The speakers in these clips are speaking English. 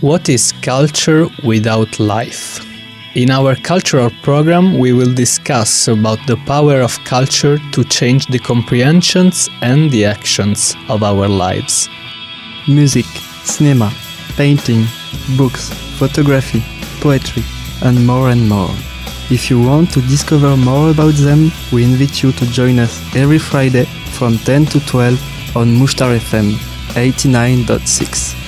What is culture without life? In our cultural program, we will discuss about the power of culture to change the comprehensions and the actions of our lives. Music, cinema, painting, books, photography, poetry, and more and more. If you want to discover more about them, we invite you to join us every Friday from 10 to 12 on Mushtar FM 89.6.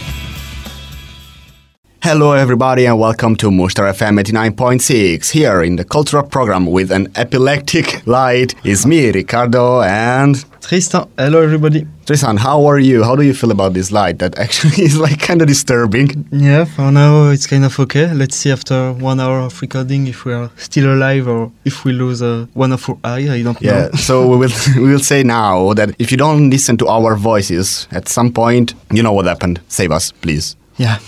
Hello, everybody, and welcome to Mushtar FM 89.6. Here in the cultural program with an epileptic light is me, Ricardo, and Tristan, hello everybody. Tristan. How are you? How do you feel about this light that actually is like kind of disturbing? Yeah, for now it's kind of okay. Let's see after one hour of recording if we are still alive or if we lose uh, one of our eye. I don't Yeah, know. so we will we will say now that if you don't listen to our voices at some point, you know what happened. Save us, please. Yeah.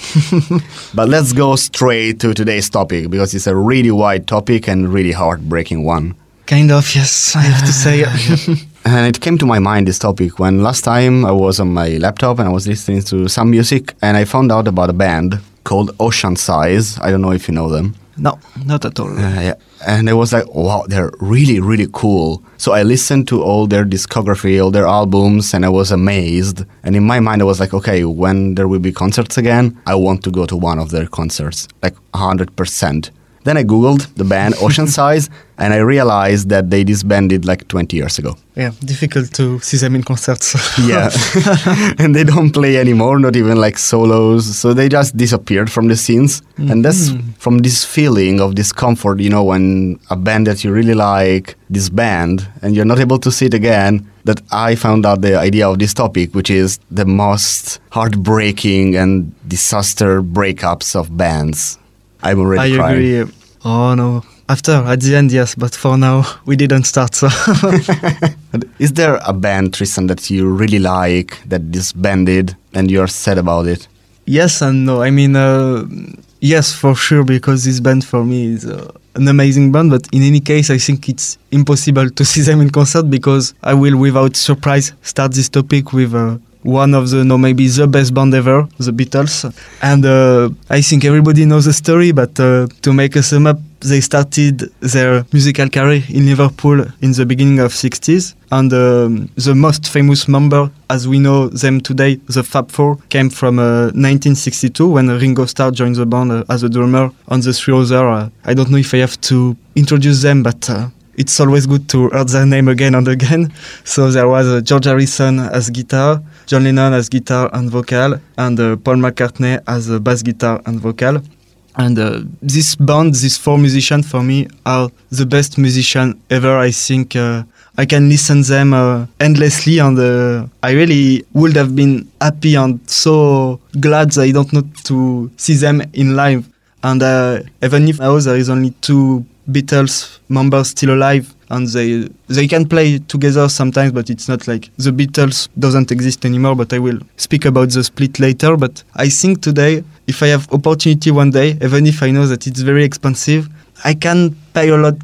But let's go straight to today's topic because it's a really wide topic and really heartbreaking one. kind of, yes, I have to say. And it came to my mind this topic when last time I was on my laptop and I was listening to some music and I found out about a band called Oceansize. I don't know if you know them. No, not at all. Uh, yeah. And I was like, wow, they're really, really cool. So I listened to all their discography, all their albums, and I was amazed. And in my mind, I was like, okay, when there will be concerts again, I want to go to one of their concerts, like 100%. Then I Googled the band Oceansize, and I realized that they disbanded like 20 years ago. Yeah, difficult to see them in concerts. Yeah. and they don't play anymore, not even like solos. So they just disappeared from the scenes. And that's mm-hmm. from this feeling of discomfort, you know, when a band that you really like, this band, and you're not able to see it again, that I found out the idea of this topic, which is the most heartbreaking and disaster breakups of bands. I'm already I crying. agree. Oh no. After, at the end, yes, but for now, we didn't start, so. Is there a band, Tristan, that you really like that disbanded and you're sad about it? yes and no. I mean, uh, yes, for sure, because this band for me is uh, an amazing band, but in any case, I think it's impossible to see them in concert because I will, without surprise, start this topic with. Uh, one of the, no, maybe the best band ever, the Beatles. And uh, I think everybody knows the story, but uh, to make a sum up, they started their musical career in Liverpool in the beginning of 60s. And um, the most famous member, as we know them today, the Fab Four, came from uh, 1962 when Ringo Starr joined the band uh, as a drummer on the three other. Uh, I don't know if I have to introduce them, but uh, it's always good to hear their name again and again. So there was uh, George Harrison as guitar, John Lennon as guitar and vocal, and uh, Paul McCartney as uh, bass guitar and vocal. And uh, this band, these four musicians, for me, are the best musicians ever. I think uh, I can listen them uh, endlessly, and uh, I really would have been happy and so glad that I don't know to see them in live. And even if now there is only two Beatles members still alive, and they they can play together sometimes, but it's not like the Beatles doesn't exist anymore. But I will speak about the split later. But I think today, if I have opportunity one day, even if I know that it's very expensive, I can pay a lot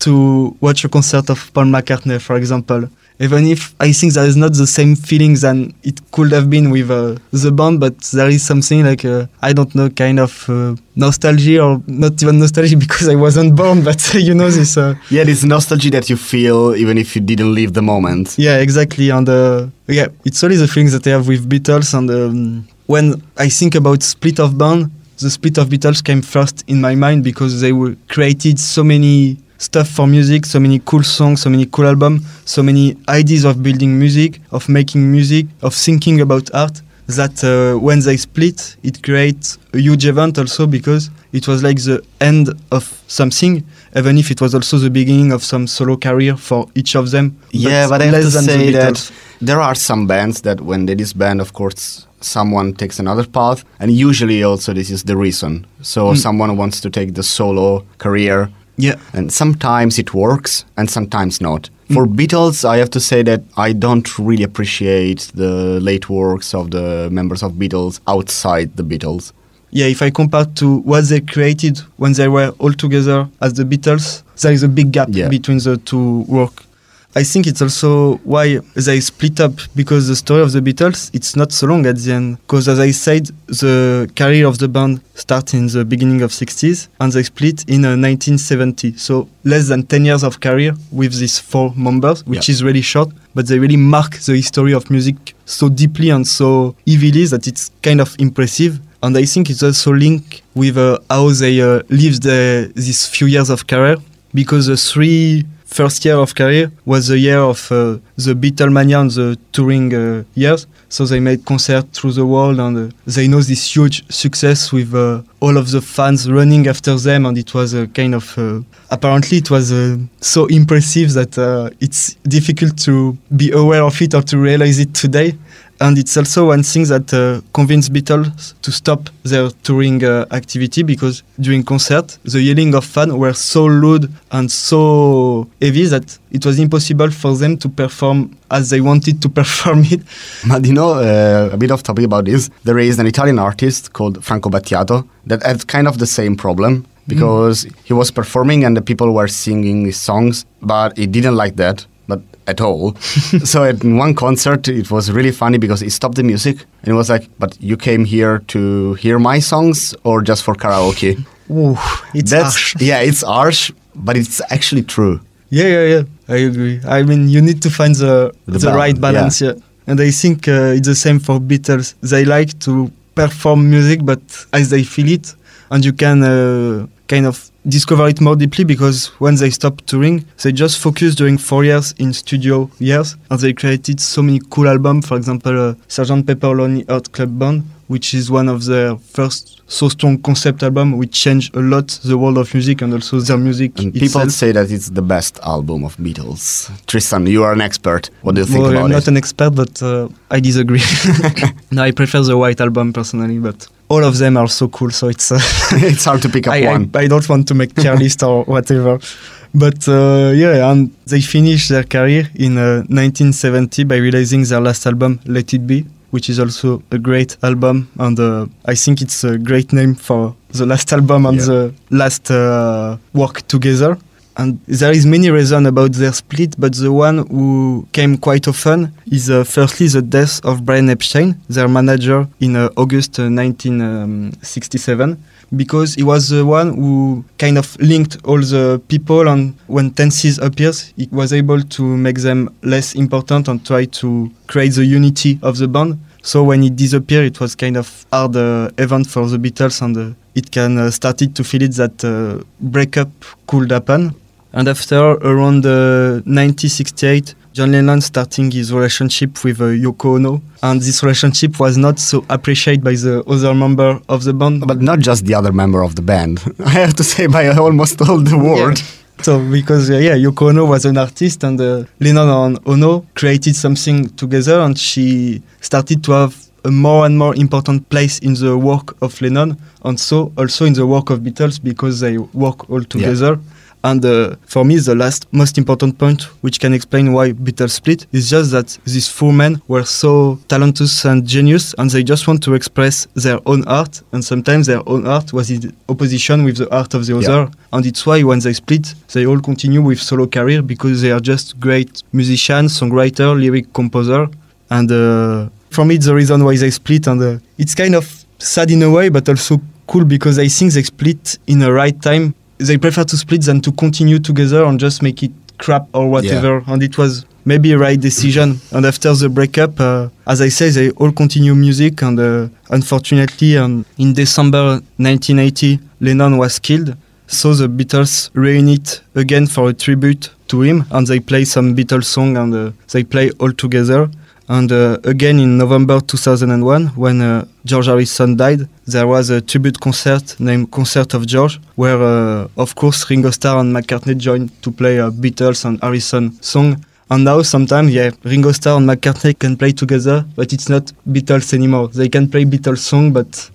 to watch a concert of Paul McCartney, for example. Even if I think there is not the same feeling than it could have been with uh, the band, but there is something like uh, I don't know, kind of uh, nostalgia or not even nostalgia because I wasn't born, but you know this. Uh, Yeah, this nostalgia that you feel even if you didn't live the moment. yeah, exactly. And uh, yeah, it's always the feelings that I have with Beatles. And um, when I think about split of band, the split of Beatles came first in my mind because they were created so many stuff for music, so many cool songs, so many cool albums, so many ideas of building music, of making music, of thinking about art. That uh, when they split, it creates a huge event also because it was like the end of something, even if it was also the beginning of some solo career for each of them. Yeah, but I have to the say that there are some bands that when they disband, of course, someone takes another path, and usually also this is the reason. So Mm. someone wants to take the solo career, Yeah. and sometimes it works, and sometimes not. For mm. Beatles, I have to say that I don't really appreciate the late works of the members of Beatles outside the Beatles. yeah, if I compare to what they created when they were all together as the Beatles, there is a big gap Yeah. between the two work. I think it's also why they split up because the story of the Beatles it's not so long at the end. Because as I said, the career of the band started in the beginning of 60s and they split in uh, 1970. So less than 10 years of career with these four members, which Yeah. is really short, but they really mark the history of music so deeply and so evilly that it's kind of impressive. And I think it's also linked with uh, how they uh, lived the, these few years of career because the three first year of career was the year of uh, the Beatlemania and the touring uh, years. So they made concerts through the world and uh, they know this huge success with uh, all of the fans running after them. And it was a kind of, uh, apparently, it was uh, so impressive that it's difficult to be aware of it or to realize it today. And it's also one thing that uh, convinced Beatles to stop their touring uh, activity because during concert, the yelling of fans were so loud and so heavy that it was impossible for them to perform as they wanted to perform it. But you know, uh, a bit of topic about this. There is an Italian artist called Franco Battiato that had kind of the same problem because he was performing and the people were singing his songs, but he didn't like that, at all. so at one concert, it was really funny because he stopped the music and it was like, "But you came here to hear my songs or just for karaoke?" Ooh, it's That's harsh. yeah, it's harsh, but it's actually true. Yeah, yeah, yeah. I agree. I mean, you need to find the The the, right balance. Yeah. And I think uh, it's the same for Beatles. They like to perform music, but as they feel it, and you can uh, kind of discover it more deeply because when they stopped touring, they just focused during four years in studio years, and they created so many cool albums. For example, uh, Sgt. Pepper Lonely Heart Club Band, which is one of their first so strong concept album, which changed a lot the world of music and also their music And itself. people say that it's the best album of Beatles. Tristan, you are an expert. What do you think well, about I'm not an expert, but uh, I disagree. no, I prefer the White Album personally, but all of them are so cool. So it's uh, it's hard to pick up I, I, one. I don't want to make tier list or whatever. But uh, yeah, and they finished their career in uh, 1970 by releasing their last album, Let It Be, which is also a great album, and uh, I think it's a great name for the last album and Yeah. the last uh, work together. And there is many reasons about their split, but the one who came quite often is uh, firstly the death of Brian Epstein, their manager in uh, August uh, 1967, because he was the one who kind of linked all the people, and when Tenses appears, he was able to make them less important and try to create the unity of the band. So when it disappeared, it was kind of hard uh, event for the Beatles, and uh, it can uh, started to feel it that uh, breakup could happen. And after around uh, 1968, John Lennon starting his relationship with uh, Yoko Ono, and this relationship was not so appreciated by the other member of the band. But not just the other member of the band. I have to say, by almost all the world. So because uh, yeah, Yoko Ono was an artist, and uh, Lennon and Ono created something together, and she started to have a more and more important place in the work of Lennon, and so also in the work of Beatles because they work all together. And uh, for me, the last most important point, which can explain why Beatles split, is just that these four men were so talented and genius, and they just want to express their own art, and sometimes their own art was in opposition with the art of the Yeah. other. And it's why when they split, they all continue with solo career because they are just great musicians, songwriter, lyric composer, and uh, for me, it's the reason why they split. And uh, it's kind of sad in a way, but also cool because I think they split in the right time. They prefer to split than to continue together and just make it crap or whatever. And it was maybe a right decision. and after the breakup, uh, as I say, they all continue music. And uh, unfortunately, um, in December 1980, Lennon was killed. So the Beatles reunite again for a tribute to him, and they play some Beatles song, and uh, they play all together. And uh, again in November 2001, when uh, George Harrison died, there was a tribute concert named Concert of George, where uh, of course Ringo Starr and McCartney joined to play a Beatles and Harrison song. And now sometimes, yeah, Ringo Starr and McCartney can play together, but it's not Beatles anymore. They can play Beatles song, but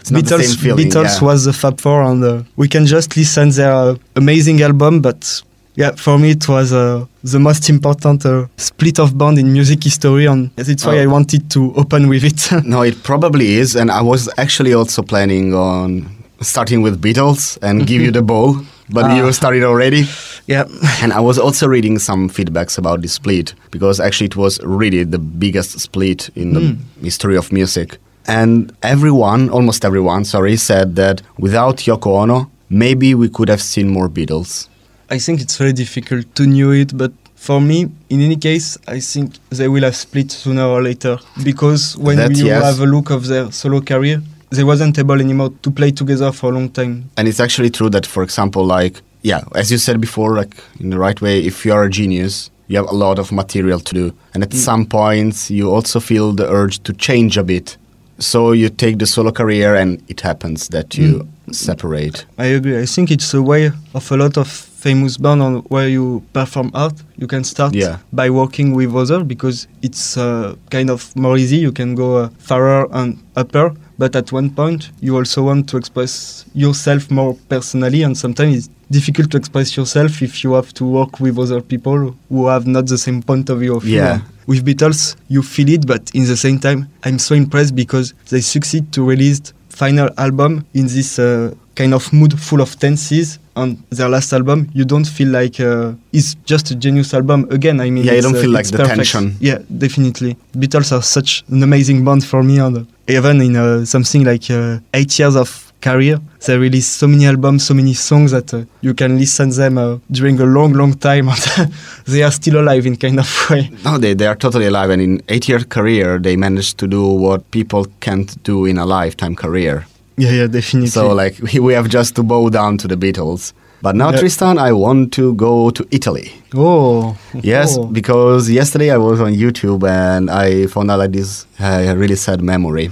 It's Beatles, feeling, Beatles yeah. was the Fab Four, and uh, we can just listen their uh, amazing album. But yeah, for me, it was uh, the most important uh, split of band in music history, and that's why Oh. I wanted to open with it. No, it probably is, and I was actually also planning on starting with Beatles and give you the ball, but Ah. you started already. Yeah. And I was also reading some feedbacks about this split because actually it was really the biggest split in the Mm. history of music. And everyone, almost everyone, sorry, said that without Yoko Ono, maybe we could have seen more Beatles. I think it's very difficult to know it, but for me, in any case, I think they will have split sooner or later because when That, you yes. have a look of their solo career, they wasn't able anymore to play together for a long time. And it's actually true that, for example, like, yeah, as you said before, like in the right way, if you are a genius, you have a lot of material to do. And at mm. some points, you also feel the urge to change a bit. So you take the solo career, and it happens that you mm. separate. I agree. I think it's a way of a lot of famous band on where you perform art. You can start Yeah. by working with others because it's uh, kind of more easy. You can go uh, farther and upper, but at one point you also want to express yourself more personally, and sometimes it's difficult to express yourself if you have to work with other people who have not the same point of view of you. Yeah. With Beatles, you feel it, but in the same time, I'm so impressed because they succeed to release final album in this uh, kind of mood full of tenses. And their last album, you don't feel like uh, it's just a genius album again. I mean, Yeah, you don't uh, feel like the perfect. tension. Yeah, definitely. Beatles are such an amazing band for me, and even in uh, something like uh, eight years of career, they release so many albums, so many songs that uh, you can listen them uh, during a long, long time, and they are still alive in kind of way. No, they, they are totally alive. And in eight-year career, they managed to do what people can't do in a lifetime career. Yeah, yeah, definitely. So like we, we have just to bow down to the Beatles. But now, Yeah. Tristan, I want to go to Italy. oh, Yes, oh. because yesterday I was on YouTube and I found out like this uh, really sad memory.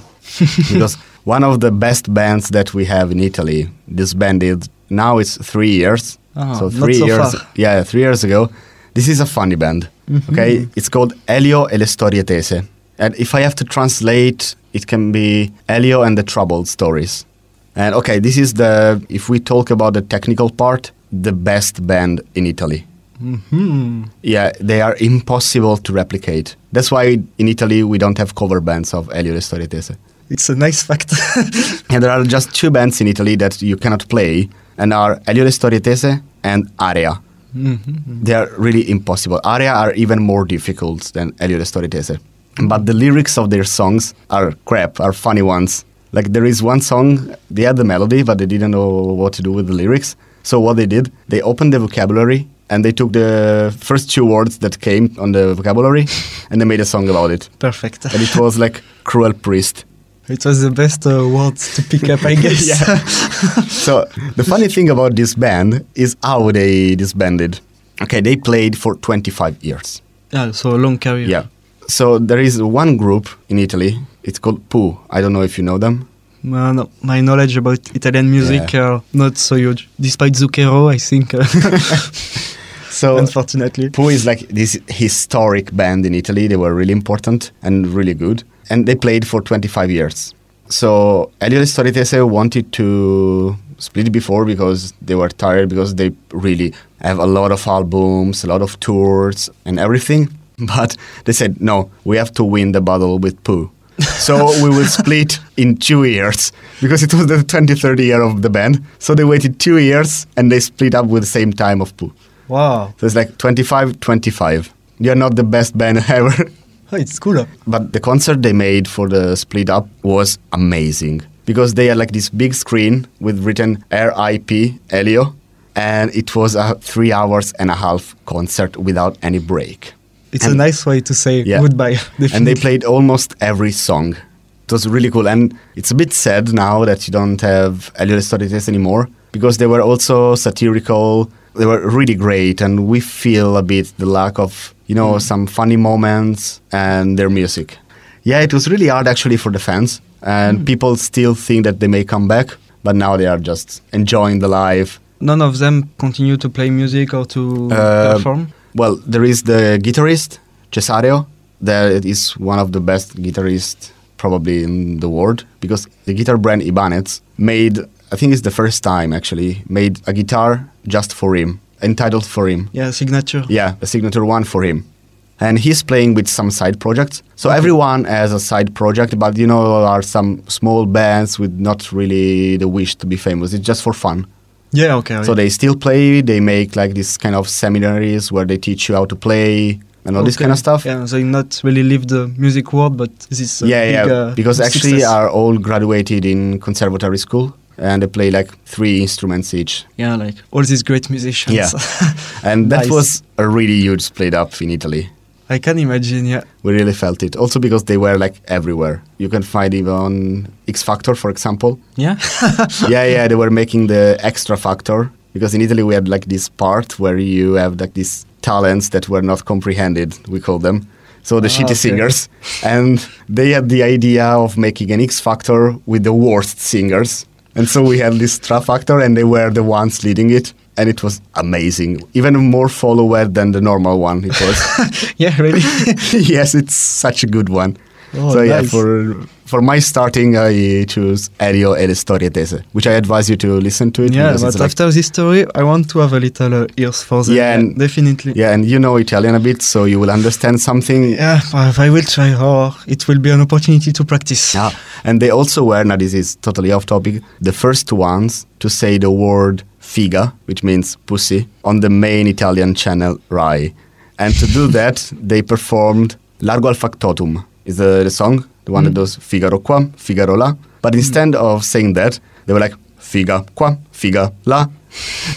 because one of the best bands that we have in Italy, disbanded. Now it's three years. Ah, so three so years. far. Yeah, three years ago. This is a funny band. Mm-hmm. Okay, it's called Elio e le storie tese. And if I have to translate, it can be Elio and the troubled stories. And okay, this is the if we talk about the technical part, the best band in Italy. Mhm. Yeah, they are impossible to replicate. That's why in Italy we don't have cover bands of Elio e le storie tese. It's a nice fact. And there are just two bands in Italy that you cannot play, and are Elio le storie tese and Area. Mhm. They are really impossible. Area are even more difficult than Elio le storie tese. But the lyrics of their songs are crap, are funny ones. Like there is one song, they had the melody, but they didn't know what to do with the lyrics. So what they did, they opened the vocabulary and they took the first two words that came on the vocabulary and they made a song about it. Perfect. And it was like Cruel Priest. It was the best uh, words to pick up, I guess. Yeah. So the funny thing about this band is how they disbanded. Okay, they played for 25 years. Yeah, so a long career. Yeah. So there is one group in Italy. It's called Pooh. I don't know if you know them. Uh, no, my knowledge about Italian music Yeah. are not so huge. Despite Zucchero, I think, uh, So unfortunately. Pooh is like this historic band in Italy. They were really important and really good, and they played for 25 years. So Elio Tese wanted to split before because they were tired because they really have a lot of albums, a lot of tours, and everything. But they said no, we have to win the battle with Pooh. so we will split in two years because it was the 23rd year of the band. So they waited two years and they split up with the same time of Pooh. Wow. So it's like 25 25. You're not the best band ever. Oh, it's cool. but the concert they made for the split up was amazing because they had like this big screen with written RIP Elio and it was a three hours and a half concert without any break. It's And- a nice way to say Yeah. goodbye. And they played almost every song. It was really cool. And it's a bit sad now that you don't have Elio Stories anymore because they were also satirical. They were really great. And we feel a bit the lack of, you know, some funny moments and their music. Yeah, it was really hard actually for the fans. And people still think that they may come back. But now they are just enjoying the live. None of them continue to play music or to Uh, perform. Well, there is the guitarist, Cesareo. That is one of the best guitarists probably in the world because the guitar brand Ibanez made, I think it's the first time actually, made a guitar just for him, entitled for him. Yeah, signature. Yeah, a signature one for him. And he's playing with some side projects. So everyone has a side project, but you know, there are some small bands with not really the wish to be famous. It's just for fun. Yeah, okay. So they still play. They make like this kind of seminaries where they teach you how to play and all this kind of stuff. Yeah, they not really leave the music world, but this. Uh, yeah, big, yeah. uh, because actually success. are all graduated in conservatory school and they play like three instruments each. yeah, like all these great musicians. Yeah. And that Nice. was a really huge split up in Italy. I can imagine. Yeah. We really felt it. Also because they were like everywhere. You can find even on X Factor, for example. Yeah. yeah, yeah, they were making the extra factor because in Italy we had like this part where you have like these talents that were not comprehended, we call them. So the Ah, shitty okay. singers, and they had the idea of making an X factor with the worst singers, and so we had this Tra factor, and they were the ones leading it, and it was amazing, even more follower than the normal one. It was. yeah. Really. yes, it's such a good one. Oh, so yeah, nice. for for my starting, I choose Elio e le storie tese, which I advise you to listen to it. yeah, but like- after this story, I want to have a little uh, ears for them. Yeah, and- definitely. yeah, and you know Italian a bit, so you will understand something. Yeah, but I will try. Or it will be an opportunity to practice. Yeah, and they also were. Now this is totally off topic. The first ones to say the word figa, which means pussy, on the main Italian channel Rai, and to do that, they performed "Largo al factotum." Is the, the song the one that does Figaro qua, Figaro là? But instead of saying that, they were like figa qua, figa là,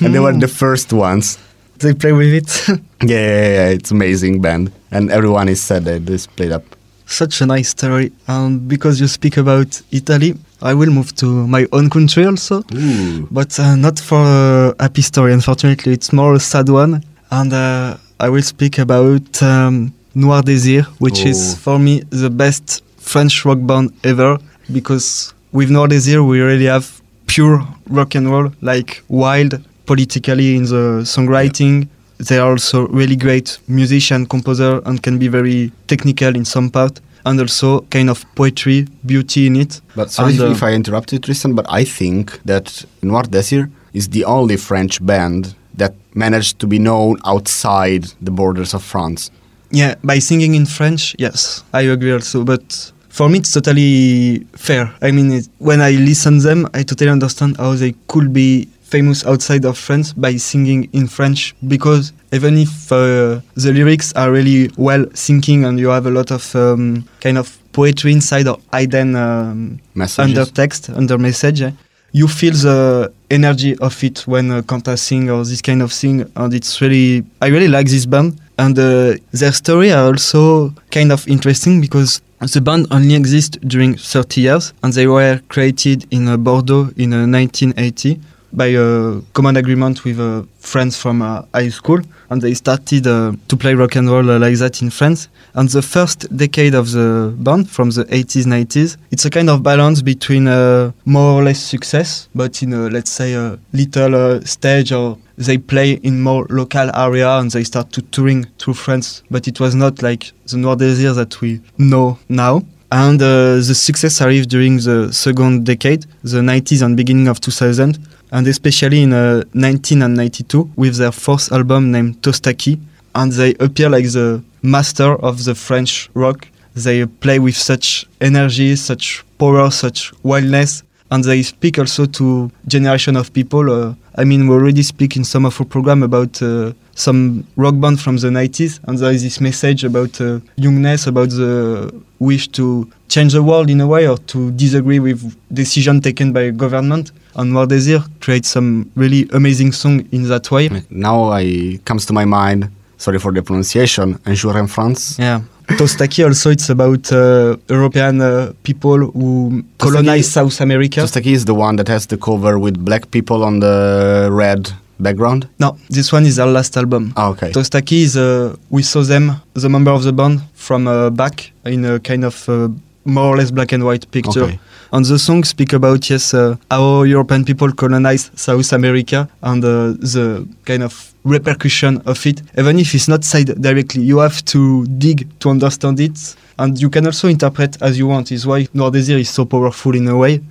and they were the first ones. They play with it. Yeah, yeah, yeah, it's amazing band, and everyone is sad that they split up. Such a nice story. And because you speak about Italy, I will move to my own country also. Ooh. But uh, not for a happy story, unfortunately. It's more a sad one. And uh, I will speak about um, Noir Désir, which is Oh. for me the best French rock band ever. Because with Noir Désir, we really have pure rock and roll, like wild politically in the songwriting. They are also really great musician, composer, and can be very technical in some part. And also kind of poetry, beauty in it. But sorry And, uh, if I interrupted, Tristan, but I think that Noir Désir is the only French band that managed to be known outside the borders of France. Yeah, by singing in French, yes, I agree also. But for me, it's totally fair. I mean, it, when I listen them, I totally understand how they could be famous outside of France by singing in French. Because even if uh, the lyrics are really well thinking and you have a lot of um, kind of poetry inside or hidden um, Messages. under text, under message, eh, you feel the energy of it when uh, Cantat sing or this kind of thing, and it's really I really like this band. And uh, their story are also kind of interesting because the band only exists during 30 years, and they were created in uh, Bordeaux in uh, 1980 by a common agreement with uh, friends from uh, high school, and they started uh, to play rock and roll like that in France. And the first decade of the band, from the 80s, 90s, it's a kind of balance between more or less success, but in a, let's say a little stage, or they play in more local area and they start to touring through France. But it was not like the Noir Désir that we know now. And uh, the success arrived during the second decade, the 90s and beginning of 2000, and especially in uh, 1992 with their fourth album named Tostaky. And they appear like the master of the French rock. They play with such energy, such power, such wildness, and they speak also to generation of people. Uh, I mean, we already speak in some of our program about uh, some rock band from the 90s, and there is this message about uh, youngness, about the wish to change the world in a way or to disagree with decision taken by government. And Noir Désir creates some really amazing song in that way. Now I comes to my mind. Sorry for the pronunciation. Un jour en France. Yeah. Tostaky also it's about uh, European uh, people who colonize South America. Tostaky is the one that has the cover with black people on the red background. no, this one is our last album. Ah, okay. Tostaky is uh, we saw them the member of the band from uh, back in a kind of uh, more or less black and white picture. Okay. And the song speak about yes uh, how European people colonized South America and uh, the kind of repercussion of it. Even if it's not said directly, you have to dig to understand it, and you can also interpret as you want. Is why Noir Désir is so powerful in a way.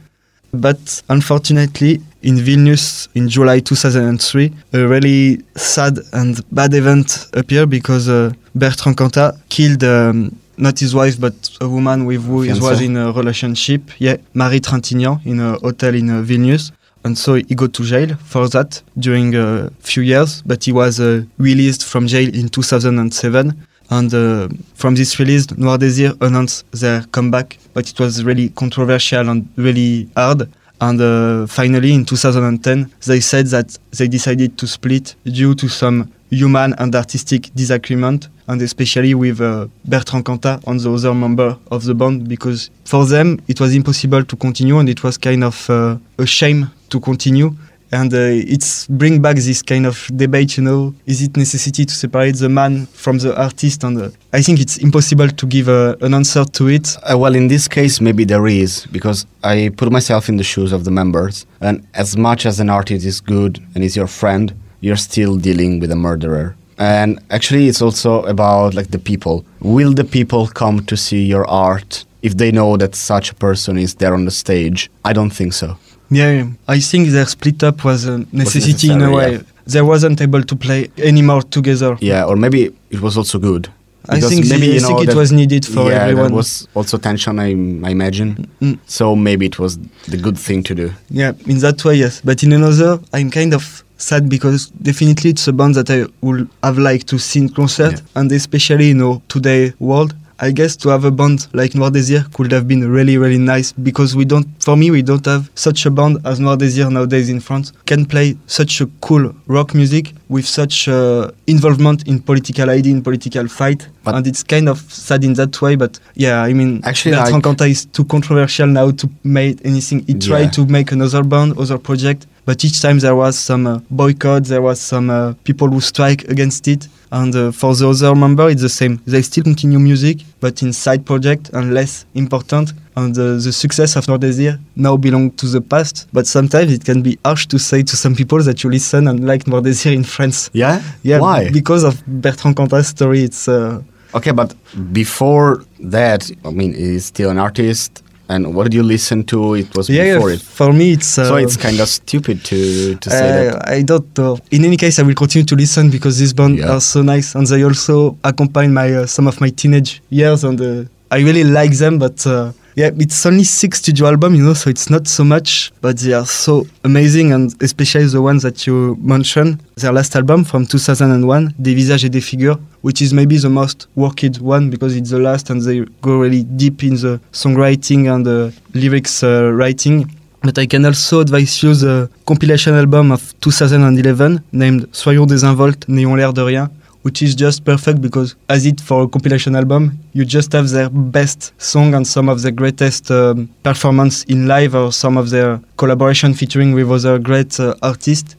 But unfortunately, in Vilnius in July 2003, a really sad and bad event appeared because uh, Bertrand Cantat killed um, not his wife but a woman with who he was in a relationship. Yeah, Marie Trintignant in a hotel in uh, Vilnius. and so he got to jail for that during a few years. But he was uh, released from jail in 2007. And uh, from this release, Noir Désir announced their comeback, but it was really controversial and really hard. And uh, finally, in 2010, they said that they decided to split due to some human and artistic disagreement, and especially with uh, Bertrand Cantat and the other member of the band, because for them it was impossible to continue, and it was kind of uh, a shame to continue. And uh, it's bring back this kind of debate, you know, is it necessity to separate the man from the artist? And uh, I think it's impossible to give uh, an answer to it. Uh, well, in this case, maybe there is, because I put myself in the shoes of the members, and as much as an artist is good and is your friend, you're still dealing with a murderer. And actually, it's also about like the people. Will the people come to see your art if they know that such a person is there on the stage? I don't think so. Yeah, I think their split up was a necessity in a way. yeah. They wasn't able to play anymore together. Yeah, or maybe it was also good. I think, maybe the, I know think it was needed for yeah, everyone. there was also tension, I, I imagine. Mm. So maybe it was the good thing to do. Yeah, in that way, yes. But in another, I'm kind of sad because definitely it's a band that I would have liked to see in concert, Yeah. and especially you know today world. I guess to have a band like Noir Désir could have been really really nice because we don't, for me, we don't have such a band as Noir Désir nowadays in France. Can play such a cool rock music with such uh, involvement in political idea, in political fight, But- and it's kind of sad in that way. But yeah, I mean, Actually, Bertrand like- Cantat is too controversial now to make anything. He Yeah. tried to make another band, other project, but each time there was some uh, boycott, there was some uh, people who strike against it. And uh, for the other member, it's the same. They still continue music, but in side project and less important. And uh, the success of Noir Désir now belong to the past. But sometimes it can be harsh to say to some people that you listen and like Noir Désir in France. Yeah? Yeah, Why? Because of Bertrand Cantat's story, it's. Uh, Okay, but before that, I mean, he's still an artist. And what did you listen to? It was yeah, before it. for me, it's. Uh, so it's kind of stupid to, to say Uh, that. I don't know. In any case, I will continue to listen because these bands Yeah. are so nice, and they also accompany my uh, some of my teenage years, and uh, I really like them. But uh, yeah, it's only six studio albums, you know, so it's not so much, but they are so amazing, and especially the ones that you mentioned. Their last album from 2001, Des visages et des figures, which is maybe the most worked one because it's the last, and they go really deep in the songwriting and the lyrics uh, writing. But I can also advise you the compilation album of 2011 named Soyons désinvoltes, n'ayons l'air de rien, which is just perfect because, as it for a compilation album, you just have their best song and some of the greatest um, performance in live or some of their collaboration featuring with other great uh, artists.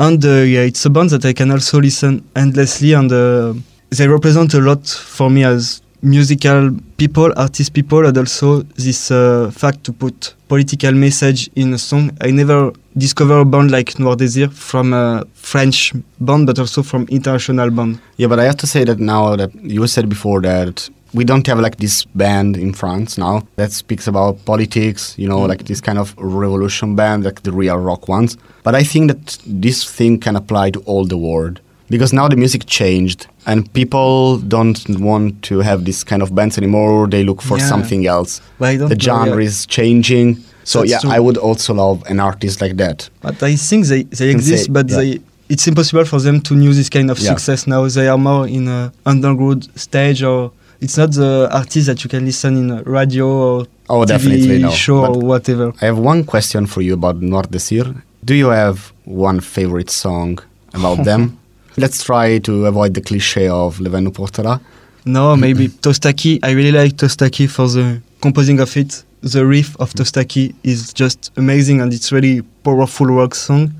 And uh, yeah, it's a band that I can also listen endlessly, and uh, they represent a lot for me as musical people, artist people, and also this uh, fact to put political message in a song. I never discover a band like Noir Désir from a French band, but also from international band. Yeah, but I have to say that now that you said before that we don't have like this band in France now that speaks about politics, you know, Mm. like this kind of revolution band, like the real rock ones. But I think that this thing can apply to all the world because now the music changed and people don't want to have this kind of bands anymore. They look for Yeah. something else. But I don't The genre is changing. So That's yeah, true. I would also love an artist like that. But I think they, they Can say- exist, but yeah. they it's impossible for them to use this kind of Yeah. success now. They are more in a underground stage, or it's not the artist that you can listen in a radio or Oh, TV definitely no. show But or whatever. I have one question for you about Noir Désir. Do you have one favorite song about them? Let's try to avoid the cliche of Le vent nous portera. No, maybe Tostaky. I really like Tostaky for the composing of it. The riff of Tostaky is just amazing and it's really powerful rock song.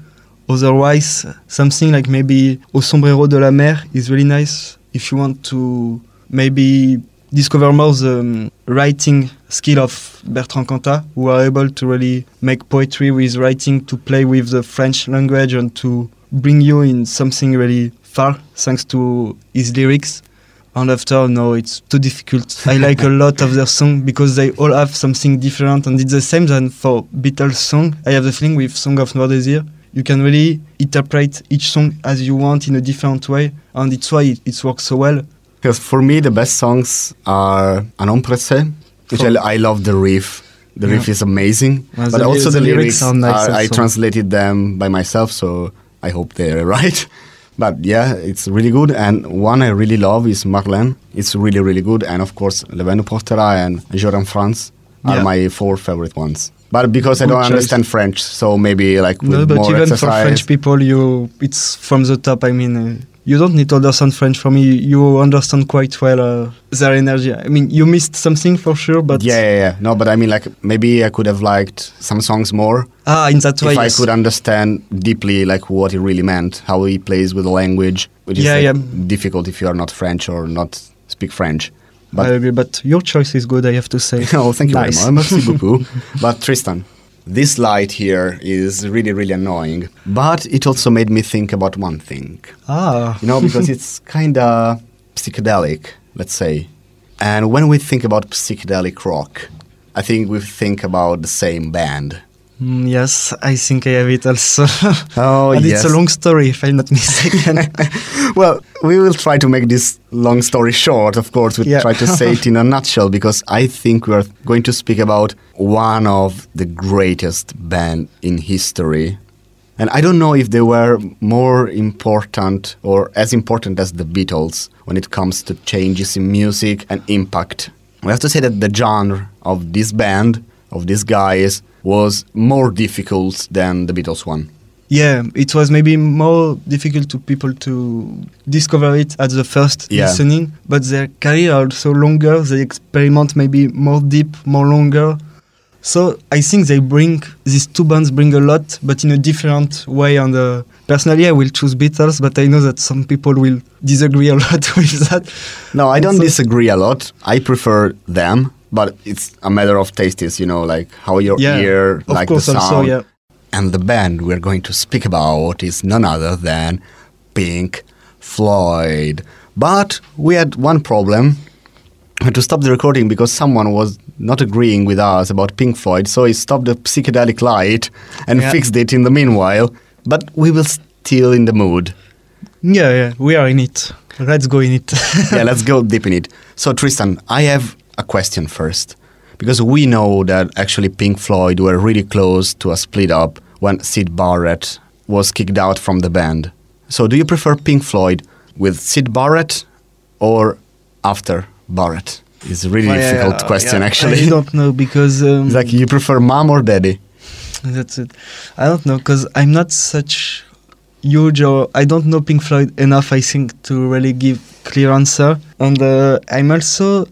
Otherwise, something like maybe Aux sombres héros de l'amer is really nice if you want to maybe discover more the um, writing skill of Bertrand Cantat, who are able to really make poetry with writing, to play with the French language and to bring you in something really far thanks to his lyrics. And after, no, it's too difficult. I like a lot of their song because they all have something different, and it's the same than for Beatles song. I have the feeling with Song of Noir Désir, you can really interpret each song as you want in a different way, and it's why it, it works so well. Because for me, the best songs are Un homme pressé, which I, I love the riff. The Yeah. riff is amazing, Well, but the also the the, lyrics lyrics. nice are- I translated them by myself, so I hope they're right. But yeah, it's really good. And one I really love is Marlène. It's really, really good. And of course, Le Vent nous portera and jour en France are Yeah. my four favorite ones. But because I don't choice. understand French, so maybe like No, but more even exercise. for French people, you it's from the top. I mean, uh, you don't need to understand French for me. You understand quite well uh, their energy. I mean, you missed something for sure, but yeah, yeah, yeah. No, but I mean, like maybe I could have liked some songs more ah, in that way, if I could understand deeply like what he really meant, how he plays with the language, which is Yeah, like, yeah. difficult if you are not French or not speak French. But I agree, but your choice is good. I have to say. oh, thank you Nice. very much. Merci beaucoup. but Tristan, this light here is really, really annoying. But it also made me think about one thing. ah, You know, because it's kind of psychedelic, let's say. And when we think about psychedelic rock, I think we think about the same band. Mm, yes, I think I have it also. Oh, and yes. it's a long story, if I'm not mistaken. well, we will try to make this long story short, of course. We Yeah. try to say it in a nutshell because I think we are going to speak about one of the greatest band in history. And I don't know if they were more important or as important as the Beatles when it comes to changes in music and impact. We have to say that the genre of this band, of these guys, was more difficult than the Beatles one. yeah, it was maybe more difficult to people to discover it at the first Yeah. listening, but their career also longer. They experiment maybe more deep, more longer. So I think they bring these two bands bring a lot, but in a different way. And uh, personally, I will choose Beatles, but I know that some people will disagree a lot with that. No, I don't Also- disagree a lot. I prefer them, but it's a matter of tastes, you know, like how your Yeah, ear like the also, sound. yeah. And the band we're going to speak about is none other than Pink Floyd. But we had one problem. We had to stop the recording because someone was not agreeing with us about Pink Floyd, so he stopped the psychedelic light and Yeah. fixed it in the meanwhile. But we will still in the mood. Yeah, yeah, we are in it. Let's go in it. yeah, let's go deep in it. So, Tristan, I have a question first. Because we know that actually Pink Floyd were really close to a split up when Syd Barrett was kicked out from the band. So, do you prefer Pink Floyd with Syd Barrett or after Barrett? It's a really difficult question, actually. I don't know because um, like you prefer mom or daddy? That's it. I don't know because I'm not such huge or I don't know Pink Floyd enough. I think to really give clear answer. And uh, I'm also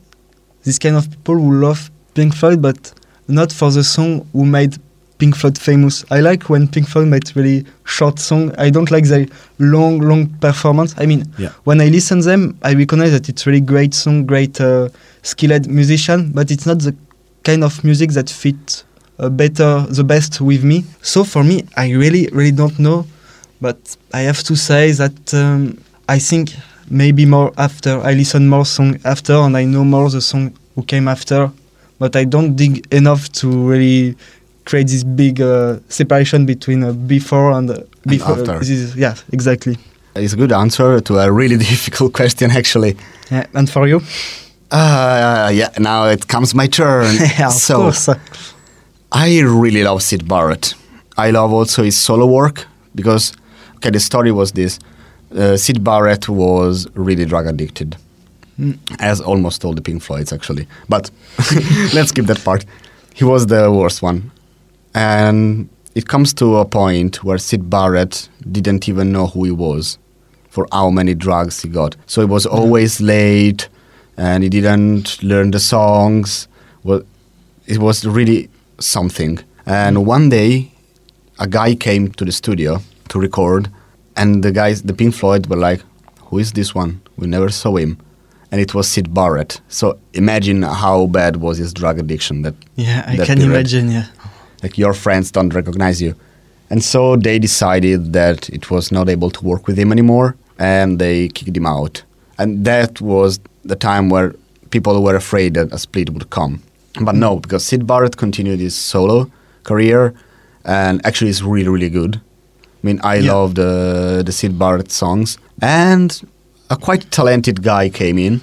this kind of people who love Pink Floyd, but not for the song who made Pink Floyd famous. I like when Pink Floyd made really short song. I don't like the long, long performance. I mean, Yeah. when I listen them, I recognize that it's really great song, great uh, skilled musician, but it's not the kind of music that fit uh, better, the best with me. So for me, I really, really don't know, but I have to say that um, I think maybe more after I listen more song after, and I know more the song who came after, but I don't dig enough to really create this big uh, separation between uh, before and, uh, before. after. this is- yeah, exactly. It's a good answer to a really difficult question, actually. Yeah, and for you? Uh, yeah, now it comes my turn. yeah, of so, course. I really love Syd Barrett. I love also his solo work because, okay, the story was this: uh, Syd Barrett was really drug addicted, Mm. as almost all the Pink Floyds actually. But let's skip that part. He was the worst one, and it comes to a point where Syd Barrett didn't even know who he was, for how many drugs he got. So he was always late, and he didn't learn the songs. Well, it was really something. And one day, a guy came to the studio to record, and the guys, the Pink Floyd, were like, "Who is this one? We never saw him." And it was Syd Barrett. So imagine how bad was his drug addiction. That Yeah, I that can period. imagine. Yeah. like your friends don't recognize you. And so they decided that it was not able to work with him anymore and they kicked him out. And that was the time where people were afraid that a split would come. But no, because Syd Barrett continued his solo career and actually is really, really good. I mean, I Yeah. love the, the Syd Barrett songs. And a quite talented guy came in,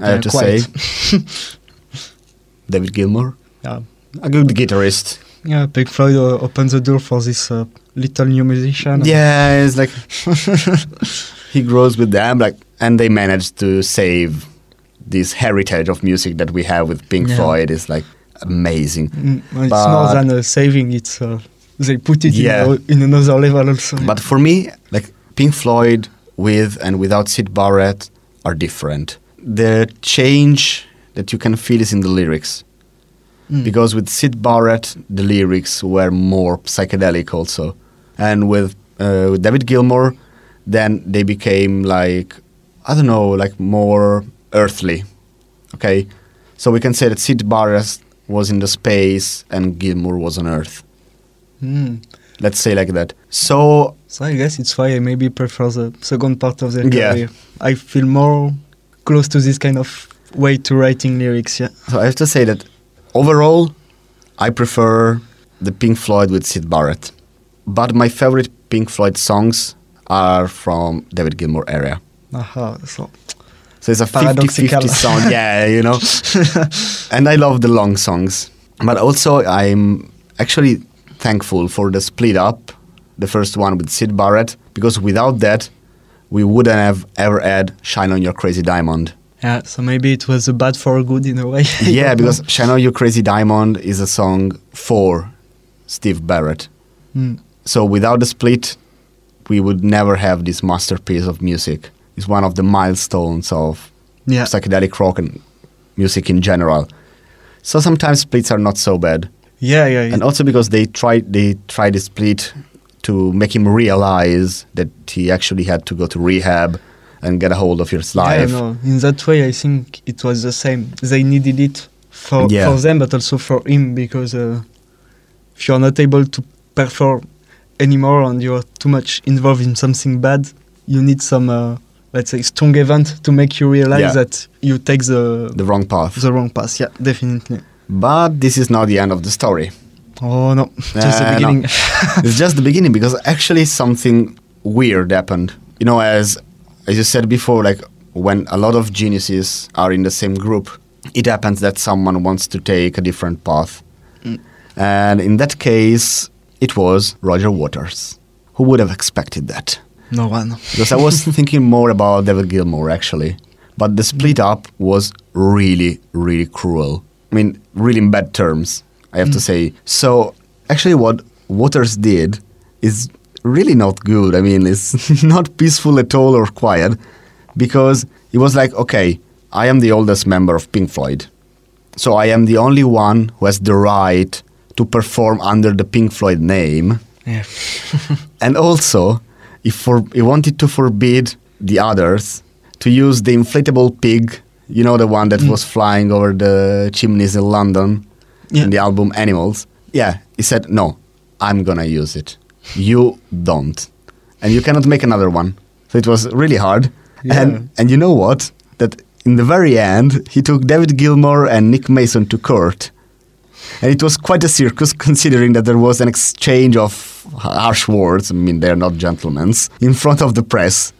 I Yeah, have to quite. say. David Gilmour. Yeah, a good guitarist. Yeah, Pink Floyd uh, opened the door for this uh, little new musician. Yeah, it's like he grows with them, like, and they managed to save this heritage of music that we have with Pink Yeah. Floyd. Is like amazing. Mm, it's But- more than a saving. It's uh, they put it Yeah. in, in another level also. But for me, like Pink Floyd with and without Syd Barrett are different. The change that you can feel is in the lyrics. Mm. Because with Syd Barrett, the lyrics were more psychedelic also. And with, uh, with David Gilmour, then they became like, I don't know, like more earthly. Okay? So we can say that Syd Barrett was in the space and Gilmour was on Earth. Mm. Let's say like that. So So I guess it's why I maybe prefer the second part of Yeah. career. I feel more close to this kind of way to writing lyrics. Yeah. So I have to say that overall, I prefer the Pink Floyd with Syd Barrett. But my favorite Pink Floyd songs are from David Gilmour area. Aha. So So it's a 50 Paradoxical. 50 sound. Yeah, you know. and I love the long songs. But also, I'm actually thankful for the split up, the first one with Syd Barrett, because without that, we wouldn't have ever had Shine on Your Crazy Diamond. yeah. So maybe it was a bad for a good in a way. Yeah, because. Shine on Your Crazy Diamond is a song for Steve Barrett. Mm. So without the split, we would never have this masterpiece of music. It's one of the milestones of Yeah. psychedelic rock and music in general. So sometimes splits are not so bad, Yeah. Yeah. and also because they tried they tried the split to make him realize that he actually had to go to rehab and get a hold of his life. Yeah, no. In that way, I think it was the same. They needed it for Yeah. for them, but also for him because uh, if you're not able to perform anymore and you're too much involved in something bad, you need some, uh, let's say, strong event to make you realize Yeah. that you take the The wrong path. the wrong path. Yeah, definitely. But this is not the end of the story. Oh no, just the Uh, no. beginning. it's just the beginning because actually something weird happened. You know, as as you said before, like when a lot of geniuses are in the same group, it happens that someone wants to take a different path. Mm. And in that case, it was Roger Waters. Who would have expected that? no one. Because I was thinking more about David Gilmour actually. But the split up was really, really cruel. I mean, really in bad terms, I have to mm. say. So, actually, what Waters did is really not good. I mean, it's not peaceful at all or quiet because he was like, okay, I am the oldest member of Pink Floyd. So, I am the only one who has the right to perform under the Pink Floyd name. Yeah. And also, he, for, he wanted to forbid the others to use the inflatable pig, you know, the one that Mm. was flying over the chimneys in London Yeah. in the album Animals. Yeah, he said, no, I'm gonna use it. You don't. And you cannot make another one. So it was really hard. Yeah. And, and you know what? That in the very end, he took David Gilmour and Nick Mason to court. And it was quite a circus considering that there was an exchange of harsh words. I mean, they're not gentlemen in front of the press.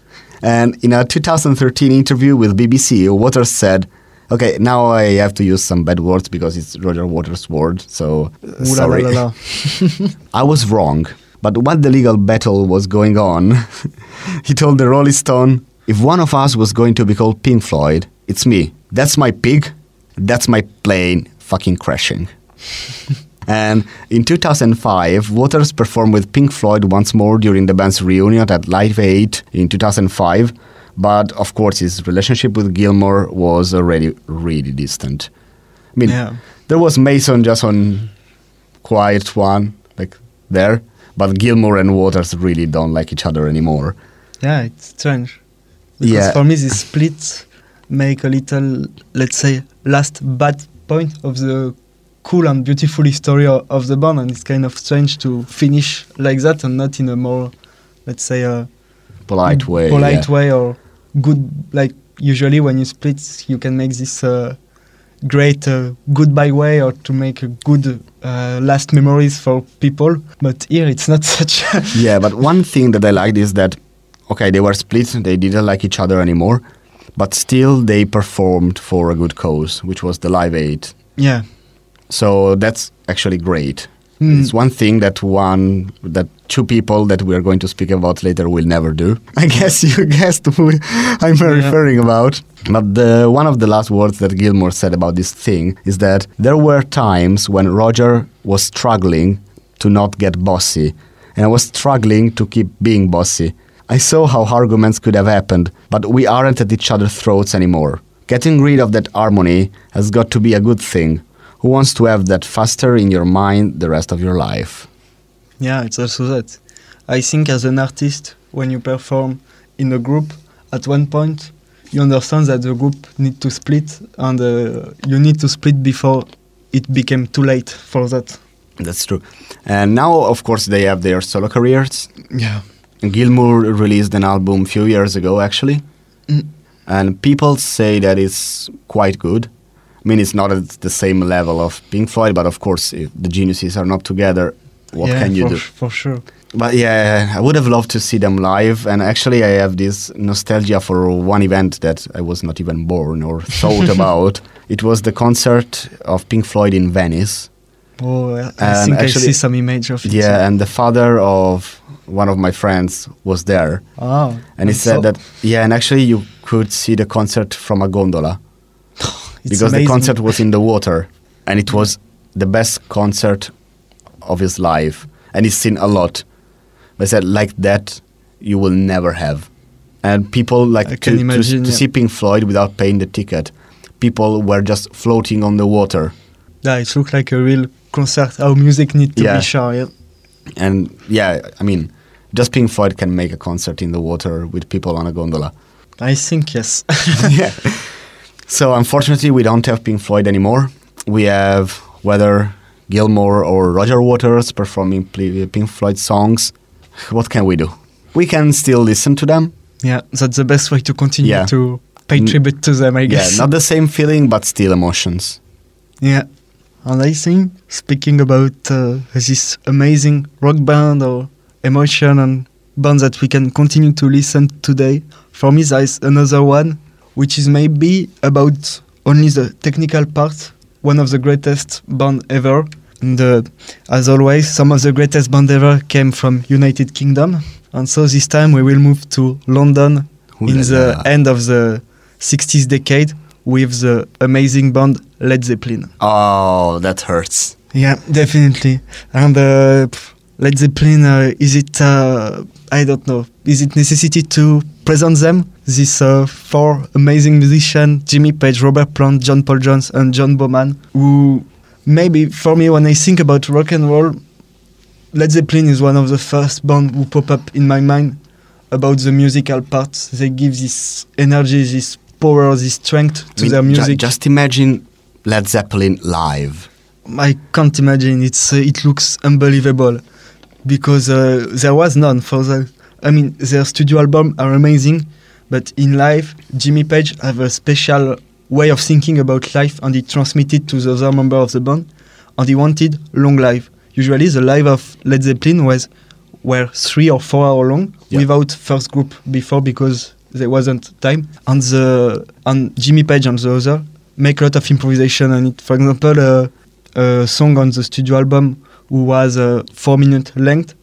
And in a 2013 interview with BBC, Waters said, Okay, now I have to use some bad words because it's Roger Waters' word, so uh, Ooh la la sorry. I was wrong. But while the legal battle was going on, he told the Rolling Stone, if one of us was going to be called Pink Floyd, it's me. That's my pig. That's my plane fucking crashing. and in 2005, Waters performed with Pink Floyd once more during the band's reunion at Live Aid in 2005. But of course, his relationship with Gilmour was already really distant. I mean, Yeah. there was Mason just on quiet one, like there. But Gilmour and Waters really don't like each other anymore. Yeah, it's strange. Because Yeah. for me, this split make a little, let's say, last bad point of the cool and beautiful history of, of the band, and it's kind of strange to finish like that and not in a more, let's say, a Polite way. polite yeah. way or good. Like usually when you split, you can make this uh, great uh, goodbye way or to make a good uh, last memories for people. But here, it's not such. yeah, but one thing that I liked is that, okay, they were split, they didn't like each other anymore, but still they performed for a good cause, which was the Live Aid. yeah. So that's actually great. Mm. It's one thing that one that two people that we are going to speak about later will never do. I guess you guessed who I'm Yeah. referring about. But the, one of the last words that Gilmour said about this thing is that there were times when Roger was struggling to not get bossy, and I was struggling to keep being bossy. I saw how arguments could have happened, but we aren't at each other's throats anymore. Getting rid of that harmony has got to be a good thing. Who wants to have that faster in your mind the rest of your life? Yeah, it's also that. I think as an artist, when you perform in a group, at one point, you understand that the group need to split, and uh, you need to split before it became too late for that. That's true. And now, of course, they have their solo careers. Yeah. Gilmour released an album a few years ago, actually. Mm. And people say that it's quite good. I mean, it's not at the same level of Pink Floyd, but of course, if the geniuses are not together, what yeah, can you for, do? For sure. But yeah, I would have loved to see them live. And actually, I have this nostalgia for one event that I was not even born or thought about. It was the concert of Pink Floyd in Venice. Oh, I- And think I see some image of it. Yeah, and the father of one of my friends was there. Oh, And he said that, yeah, and actually, you could see the concert from a gondola it's because the concert was in the water. And it was the best concert of his life. And he's seen a lot. But I said, like that, you will never have. And people like I to, can to- imagine, to, yeah. see Pink Floyd without paying the ticket. People were just floating on the water. Yeah, it looked like a real concert. How music need to Yeah. be. Yeah. And yeah, I mean, just Pink Floyd can make a concert in the water with people on a gondola. I think yes. yeah. So unfortunately, we don't have Pink Floyd anymore. We have whether Gilmour or Roger Waters performing Pink Floyd songs. What can we do? We can still listen to them. yeah, that's the best way to continue Yeah. to pay tribute to them. I guess. Yeah, not the same feeling, but still emotions. Yeah. And I think, speaking about uh, this amazing rock band or emotion and band that we can continue to listen today, for me, there's another one which is maybe about only the technical part, one of the greatest band ever. And uh, as always, some of the greatest band ever came from United Kingdom. And so this time we will move to London Ooh in the end of the 60s decade with the amazing band Led Zeppelin. Oh, that hurts. Yeah, definitely. And uh, Led Zeppelin, uh, is it, uh, I don't know, is it necessity to present them? These uh, four amazing musicians, Jimmy Page, Robert Plant, John Paul Jones, and John Bonham, who maybe for me, when I think about rock and roll, Led Zeppelin is one of the first bands who pop up in my mind about the musical parts. They give this energy, this power, this strength to I mean, their ju- music. just imagine Led Zeppelin live. I can't imagine. It's uh, it looks unbelievable because uh, there was none for the. I mean, their studio album are amazing, but in live, Jimmy Page have a special way of thinking about life, and he transmitted to the other member of the band, and he wanted long live. Usually, the live of Led Zeppelin was were three or four hour long Yeah. without first group before because there wasn't time. And the and Jimmy Page and the other make a lot of improvisation on it. For example, uh, a song on the studio album who was uh, four minute length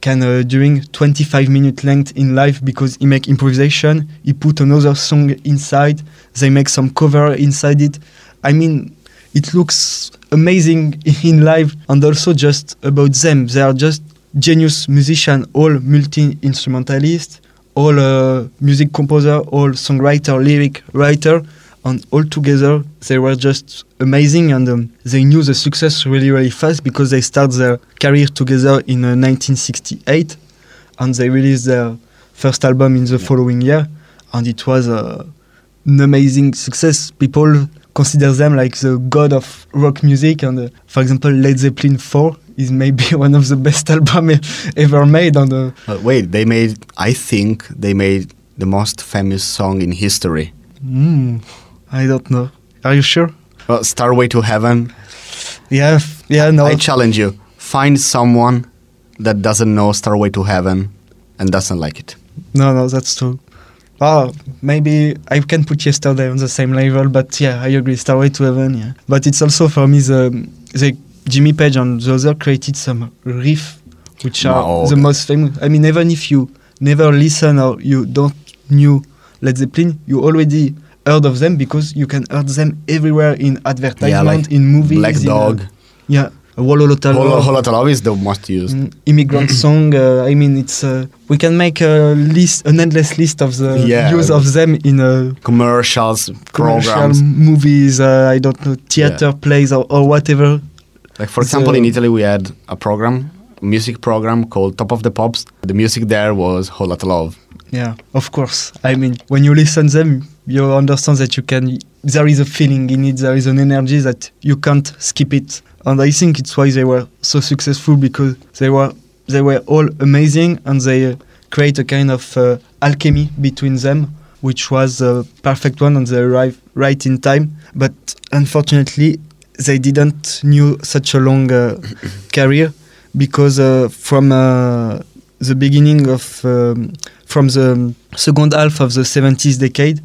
can uh, during 25 minute length in live because he make improvisation. He put another song inside. They make some cover inside it. I mean it looks amazing in live and also just about them. They are just genius musician all multi instrumentalist all uh, music composer all songwriter lyric writer and all together they were just amazing and um, they knew the success really really fast because they start their career together in uh, 1968 and they released their first album in the following year. And it was uh, an amazing success. People consider them like the god of rock music and uh, for example led zeppelin 4 is maybe one of the best albums ever made on uh, Uh, wait, they made, I think they made the most famous song in history. mm, i don't know are you sure Well, Stairway to Heaven. yeah yeah no I challenge you. Find someone that doesn't know Stairway to Heaven and doesn't like it. No, no, that's true. Oh, maybe I can put yesterday on the same level, but yeah, I agree. Stairway to Heaven, yeah. But it's also for me the they Jimmy Page and the other created some riff, which are Oh, the okay. most famous. I mean, even if you never listen or you don't knew Led Zeppelin, you already heard of them because you can hear them everywhere in advertisement, like in movies. Black in, uh, Dog. yeah, Walla Lotta Whole, Love, Whole Lotta Love is the most used. mm, immigrant song. Uh, I mean, it's uh, we can make a list, an endless list of the Yeah. use of them in a Commercials, commercial programs. movies. Uh, I don't know, theater plays or, or whatever. Like for So- example, in Italy we had a program, a music program called Top of the Pops. The music there was Love. Yeah, of course. I mean, when you listen them, you understand that you can. There is a feeling in it. There is an energy that you can't skip it. And I think it's why they were so successful because they were they were all amazing and they uh, create a kind of uh, alchemy between them, which was the perfect one and they arrived right in time. But unfortunately, they didn't knew such a long uh, career because uh, from uh, the beginning of um, from the second half of the 70s decade,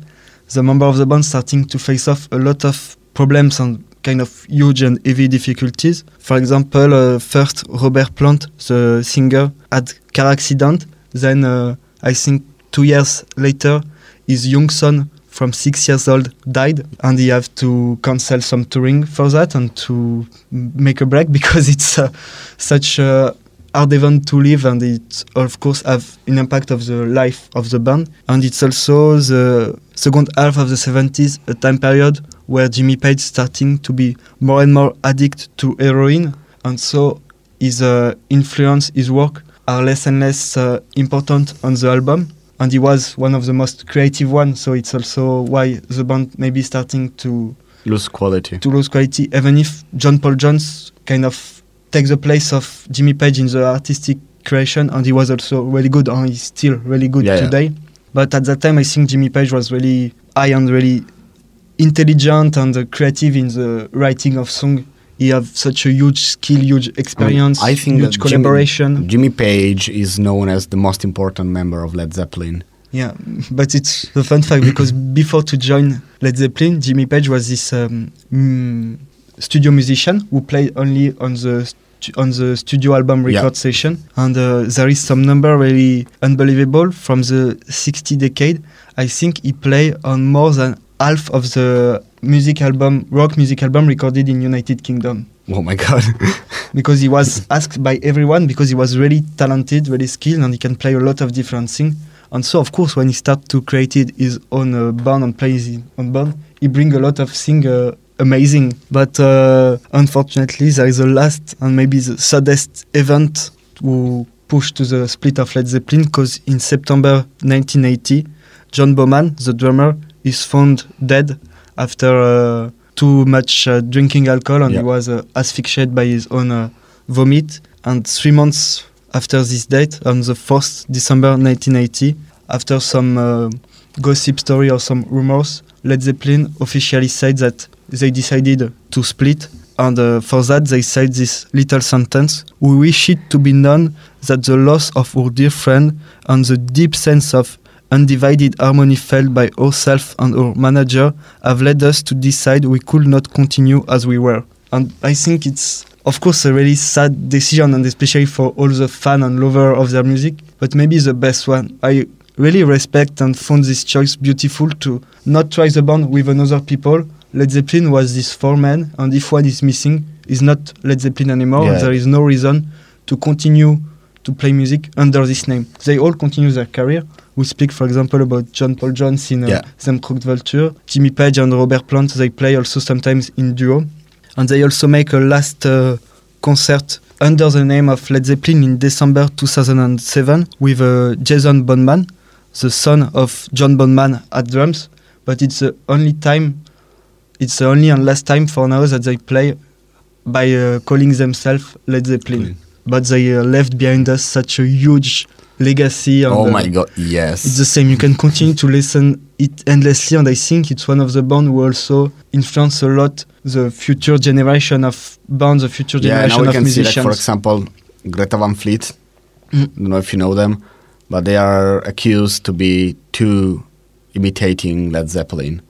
the member of the band starting to face off a lot of problems and kind of huge and heavy difficulties. For example, uh, first Robert Plant, the singer, had car accident. Then uh, I think two years later, his young son from six years old died, and he have to cancel some touring for that and to make a break because it's uh, such a hard event to live and it of course have an impact of the life of the band and it's also the second half of the 70s a time period where Jimmy Page starting to be more and more addicted to heroin and so his uh, influence his work are less and less uh, important on the album and he was one of the most creative ones so it's also why the band may be starting to Lose quality. to lose quality, even if John Paul Jones kind of takes the place of Jimmy Page in the artistic creation, and he was also really good, and he's still really good Yeah, yeah. today. But at that time, I think Jimmy Page was really high and really intelligent and creative in the writing of song. He have such a huge skill, huge experience, I think huge that Jimmy- collaboration. Jimmy Page is known as the most important member of Led Zeppelin. Yeah, but it's the fun fact because before to join Led Zeppelin, Jimmy Page was this um, mm, studio musician who played only on the on the studio album Yeah. record session, and uh, there is some number really unbelievable from the 60 decade. I think he played on more than half of the music album, rock music album recorded in United Kingdom Oh my god. because he was asked by everyone because he was really talented, really skilled, and he can play a lot of different things. And so, of course, when he started to create his own uh, band and play his own band, he bring a lot of things uh, amazing. But uh, unfortunately, there is a last and maybe the saddest event to push to the split of Led Zeppelin because in September 1980, John Bonham, the drummer, is found dead after uh, too much uh, drinking alcohol and he was uh, asphyxiated by his own uh, vomit. And three months after this date, on the 4th December 1980, after some uh, gossip story or some rumors, Led Zeppelin officially said that they decided to split. And uh, for that, they said this little sentence We wish it to be known that the loss of our dear friend and the deep sense of undivided harmony felt by ourselves and our manager have led us to decide we could not continue as we were. And I think it's, of course, a really sad decision, and especially for all the fan and lover of their music, but maybe the best one. I really respect and found this choice beautiful to not try the band with another people. Led Zeppelin was this four men, and if one is missing, is not Led Zeppelin anymore. Yeah. There is no reason to continue to play music under this name. They all continue their career. We speak, for example, about John Paul Jones in uh, Yeah. Them Crooked Vulture. Jimmy Page and Robert Plant, they play also sometimes in duo. And they also make a last uh, concert under the name of Led Zeppelin in December 2007 with uh, Jason Bonham, the son of John Bonham at drums. But it's the only time, it's the only and last time for now that they play by uh, calling themselves Led Zeppelin. Zeppelin. But they uh, left behind us such a huge legacy. Oh uh, my god, yes. it's the same. You can continue to listen it endlessly, and I think it's one of the bands who also influence a lot the future generation of bands, the future yeah, generation now we of can see, musicians. like, for example, Greta Van Fleet. Mm. don't know if you know them, but they are accused to be too imitating Led Zeppelin.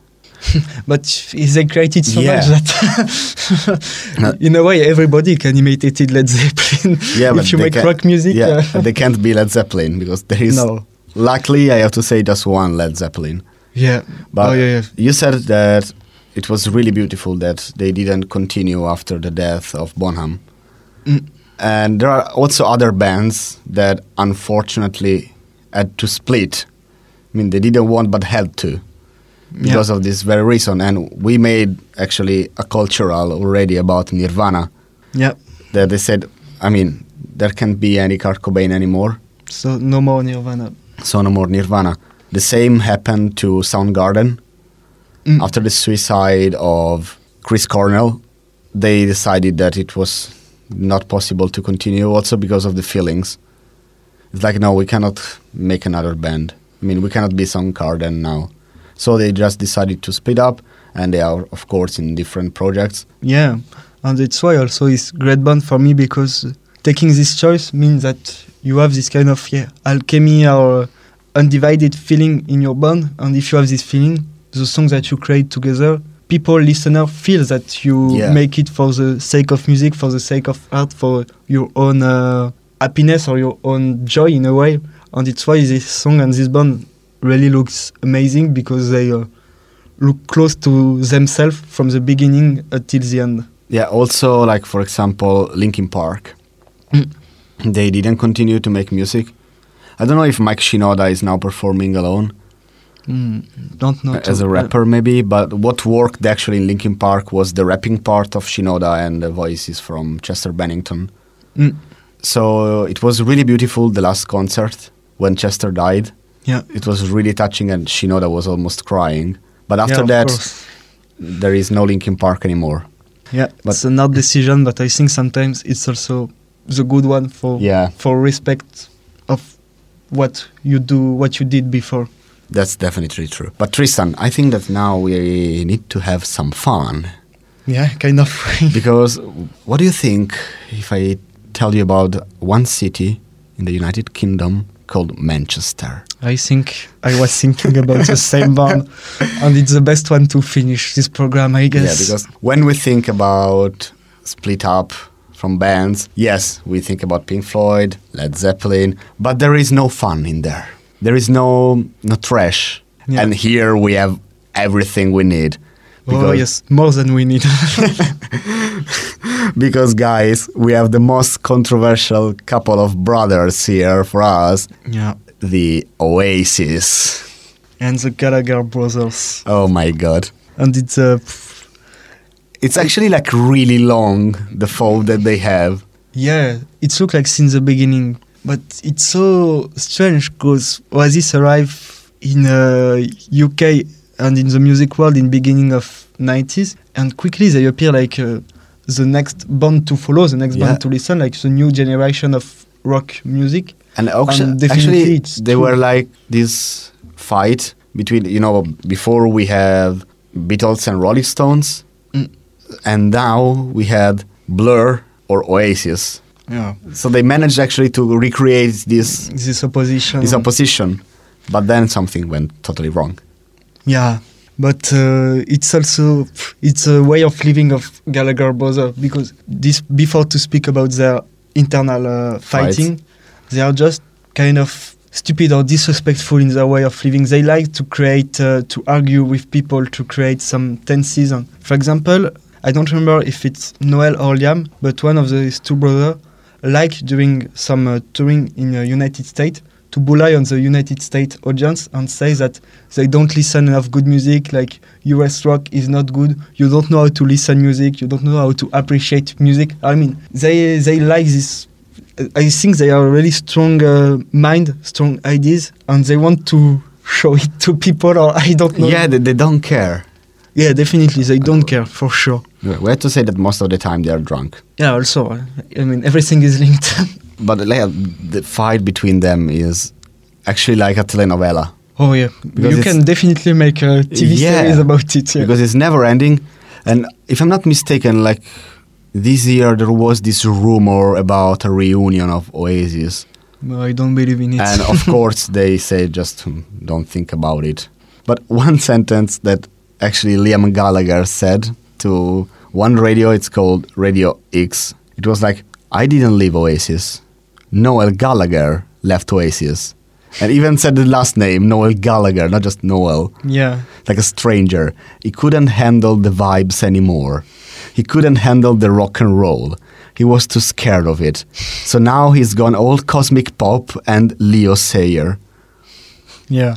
but they created so Yeah. much that in a way everybody can imitate it Led Zeppelin. Yeah, but if you make can- rock music, Yeah, uh, they can't be Led Zeppelin because there is. no. Luckily, I have to say just one Led Zeppelin. Yeah. But oh yeah, yeah. you said that it was really beautiful that they didn't continue after the death of Bonham. Mm. And there are also other bands that unfortunately had to split. I mean, they didn't want but had to because of this very reason. And we made actually a cultural already about Nirvana Yeah. that they said, I mean, there can't be any Kurt Cobain anymore, So no more Nirvana. so no more Nirvana. The same happened to Soundgarden. Mm. After the suicide of Chris Cornell, they decided that it was not possible to continue, also because of the feelings. It's like, no, we cannot make another band. I mean, we cannot be Soundgarden now. So they just decided to split up, and they are, of course, in different projects. Yeah, and it's why also it's great band for me because taking this choice means that you have this kind of yeah alchemy or undivided feeling in your band, and if you have this feeling, the songs that you create together, people listener feel that you Yeah. make it for the sake of music, for the sake of art, for your own uh, happiness or your own joy in a way, and it's why this song and this band really looks amazing because they. Uh, look close to themselves from the beginning until the end. Yeah, also, like, for example, Linkin Park. Mm. They didn't continue to make music. I don't know if Mike Shinoda is now performing alone. Don't know. as a rapper maybe but what worked actually in Linkin Park was the rapping part of Shinoda and the voices from Chester Bennington Mm. so it was really beautiful the last concert when Chester died Yeah. it was really touching and Shinoda was almost crying but after Yeah, that course. there is no Linkin Park anymore Yeah, but- it's an hard decision, but I think sometimes it's also the good one for yeah for respect of what you do, what you did before. that's definitely true but Tristan I think that now we need to have some fun Yeah, kind of. because what do you think if I tell you about one city in the United Kingdom called Manchester? I think I was thinking about the same band, and it's the best one to finish this program, I guess. Yeah, because when we think about split up from bands, yes, we think about Pink Floyd, Led Zeppelin, but there is no fun in there. There is no no trash. Yeah. And here we have everything we need. Oh yes, more than we need. because guys, we have the most controversial couple of brothers here for us, yeah, the Oasis. and the Gallagher brothers, Oh my god. and it's uh, It's actually like really long the fall that they have. Yeah, it looked like since the beginning, but it's so strange because Oasis arrived in uh, UK and in the music world in beginning of 90s, and quickly they appear like uh, the next band to follow, the next Yeah. band to listen, like the new generation of rock music. And definitely actually, it's they were like this fight between, you know, before we have Beatles and Rolling Stones, Mm. and now we had Blur or Oasis. Yeah, So they managed actually to recreate this this opposition. this opposition, but then something went totally wrong. Yeah, but uh, it's also it's a way of living of Gallagher brother because this before to speak about their internal uh, fighting, they are just kind of stupid or disrespectful in their way of living. They like to create uh, to argue with people to create some tenses. And for example, I don't remember if it's Noel or Liam, but one of these two brothers like during some uh, touring in the United States to bully on the United States audience and say that they don't listen enough good music, like US rock is not good, you don't know how to listen music, you don't know how to appreciate music. I mean, they they like this. I think they are really strong uh, mind, strong ideas, and they want to show it to people, or I don't know. Yeah, they, they don't care. yeah, definitely, they don't care for sure. We have to say that most of the time they are drunk. Yeah, also, I mean, everything is linked. But like, the fight between them is actually like a telenovela. oh yeah, Because you can definitely make a TV Yeah. series about it. Yeah. because it's never ending. And if I'm not mistaken, like this year there was this rumor about a reunion of Oasis, No, I don't believe in it. and of course they say just hmm, don't think about it. But one sentence that actually Liam Gallagher said to one radio. It's called Radio X. It was like, "I didn't leave Oasis. Noel Gallagher left Oasis." And even said the last name, Noel Gallagher, not just Noel Yeah. like a stranger. He couldn't handle the vibes anymore. He couldn't handle the rock and roll. He was too scared of it. So now he's gone all cosmic pop and Leo Sayer. Yeah.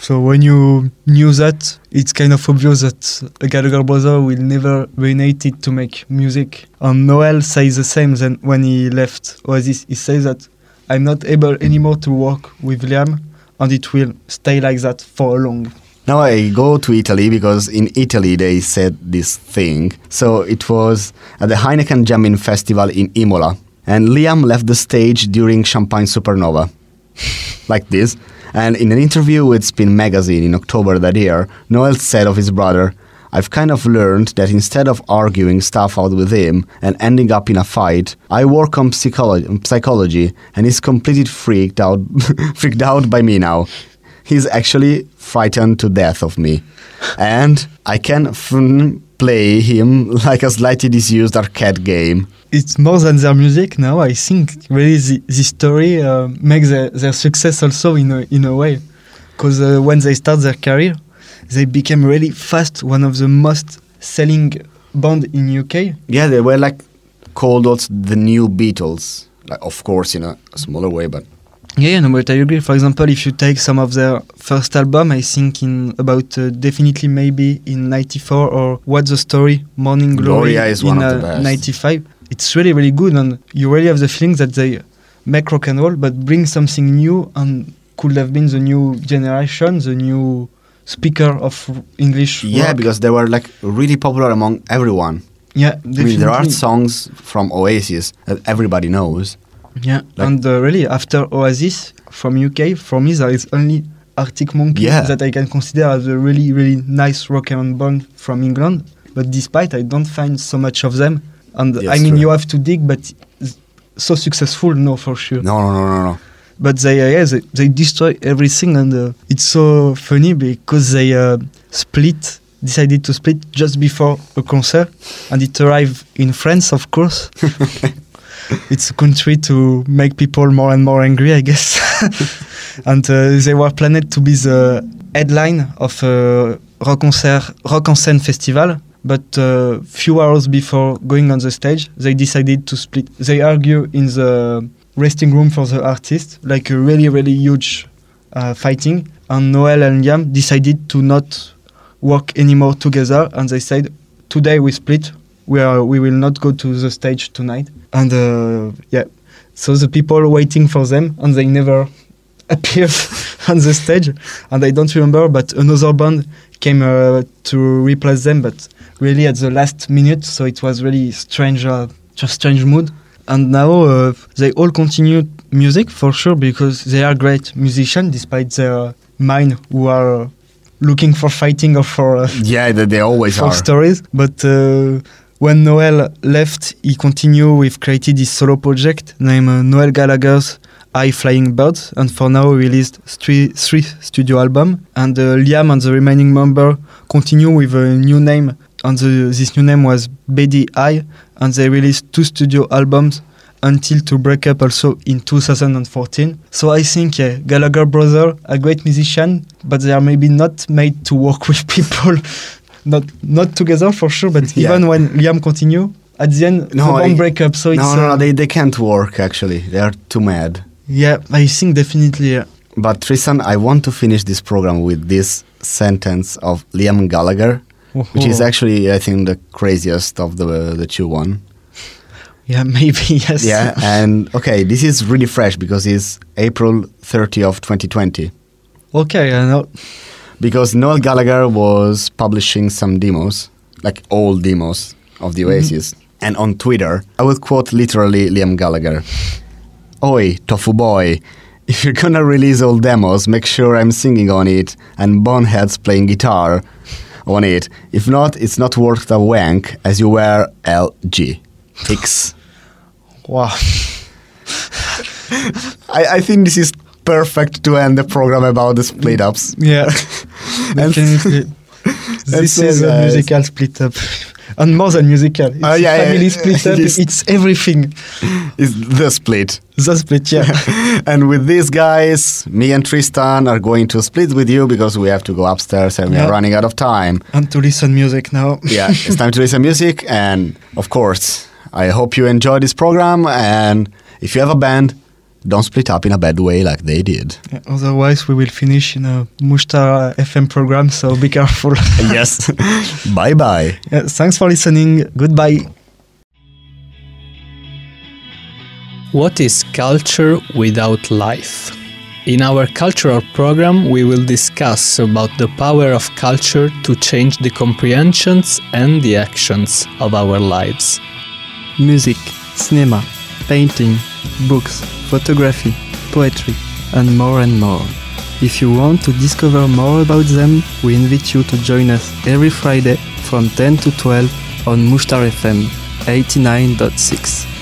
So when you knew that, it's kind of obvious that a Gallagher brother will never reunited to make music. And Noel says the same then when he left Oasis. He says that I'm not able anymore to work with Liam and it will stay like that for long. Now I go to Italy because in Italy they said this thing. So it was at the Heineken Jamming Festival in Imola. And Liam left the stage during Champagne Supernova. like this. And in an interview with Spin Magazine in October that year, Noel said of his brother, I've kind of learned that instead of arguing stuff out with him and ending up in a fight, I work on psychology, and he's completely freaked out, freaked out by me now. He's actually frightened to death of me. And I can f- play him like a slightly disused arcade game. It's more than their music now. I think really the, this story uh, makes their, their success also in a, in a way. Because uh, when they start their career, they became really fast one of the most selling band in UK. Yeah, they were like called also the new Beatles. Like, of course, in a smaller way, but Yeah, no, but I agree. For example, if you take some of their first album, I think in about uh, definitely maybe in '94 or What's the Story, Morning Glory Gloria is in one of the uh, best. '95. It's really really good, and you really have the feeling that they make rock and roll, but bring something new and could have been the new generation, the new speaker of English. yeah, rock. because they were like really popular among everyone. yeah, I mean, there are songs from Oasis that everybody knows. Yeah, Like- and uh, really after Oasis from UK, for me there is only Arctic Monkey Yeah. that I can consider as a really really nice rock and roll band from England. But despite I don't find so much of them, and Yes, I mean true. you have to dig, but so successful, no for sure. No, no, no, no, no. But they uh, yeah they, they destroy everything, and uh, it's so funny because they uh, split. Decided to split just before a concert, and it arrived in France, of course. it's a country to make people more and more angry, I guess. and uh, they were planned to be the headline of a rock concert, Rock en Seine festival. But uh, few hours before going on the stage, they decided to split. They argue in the resting room for the artist, like a really, really huge uh, fighting. And Noel and Liam decided to not work anymore together, and they said, "Today we split. We are. We will not go to the stage tonight." And uh, yeah, so the people waiting for them, and they never appeared on the stage. And I don't remember, but another band came uh, to replace them, but really at the last minute. So it was really strange, uh, just strange mood. And now uh, they all continue music for sure because they are great musicians, despite their mind who are uh, looking for fighting or for. Uh, Yeah, they, they always for are. stories. But uh, when Noel left, he continued with created his solo project named uh, Noel Gallagher's High Flying Birds, and for now released three, three studio album. And uh, Liam and the remaining member continue with a new name, and the, this new name was Eye, and they released two studio albums until to break up also in 2014. So I think yeah, Gallagher brother, a great musician, but they are maybe not made to work with people, not not together for sure. But Yeah. even when Liam continue, at the end No, the I- break up. So it's no, no, no, uh, they, they can't work actually. They are too mad. yeah, I think definitely. Yeah. But Tristan, I want to finish this program with this sentence of Liam Gallagher, which is actually, I think, the craziest of the the two one. yeah, maybe yes. Yeah, and okay, this is really fresh because it's April 30 of 2020. okay, I know. Because Noel Gallagher was publishing some demos, like old demos of the mm-hmm. Oasis. And on Twitter, I will quote literally Liam Gallagher Oi, Tofu Boy, if you're gonna release old demos, make sure I'm singing on it and Bonehead's playing guitar on it. If not, it's not worth a wank as you wear LG. X. Wow. I, I think this is perfect to end the program about the split ups. Yeah. And- this so, is a musical split up. And more than musical. It's Oh, yeah, family yeah, split up. yes. It's everything. It's the split. The split, yeah. and with these guys, me and Tristan are going to split with you because we have to go upstairs and we are running out of time. and to listen music now. Yeah, it's time to listen music. And of course, I hope you enjoy this program. And if you have a band, don't split up in a bad way like they did. Yeah, Otherwise, we will finish in a Mushtar FM program, so be careful. yes. bye bye. Yeah, thanks for listening. Goodbye. What is culture without life? In our cultural program, we will discuss about the power of culture to change the comprehensions and the actions of our lives. Music, cinema, painting, books, photography, poetry, and more and more. If you want to discover more about them, we invite you to join us every Friday from 10 to 12 on Mushtar FM 89.6.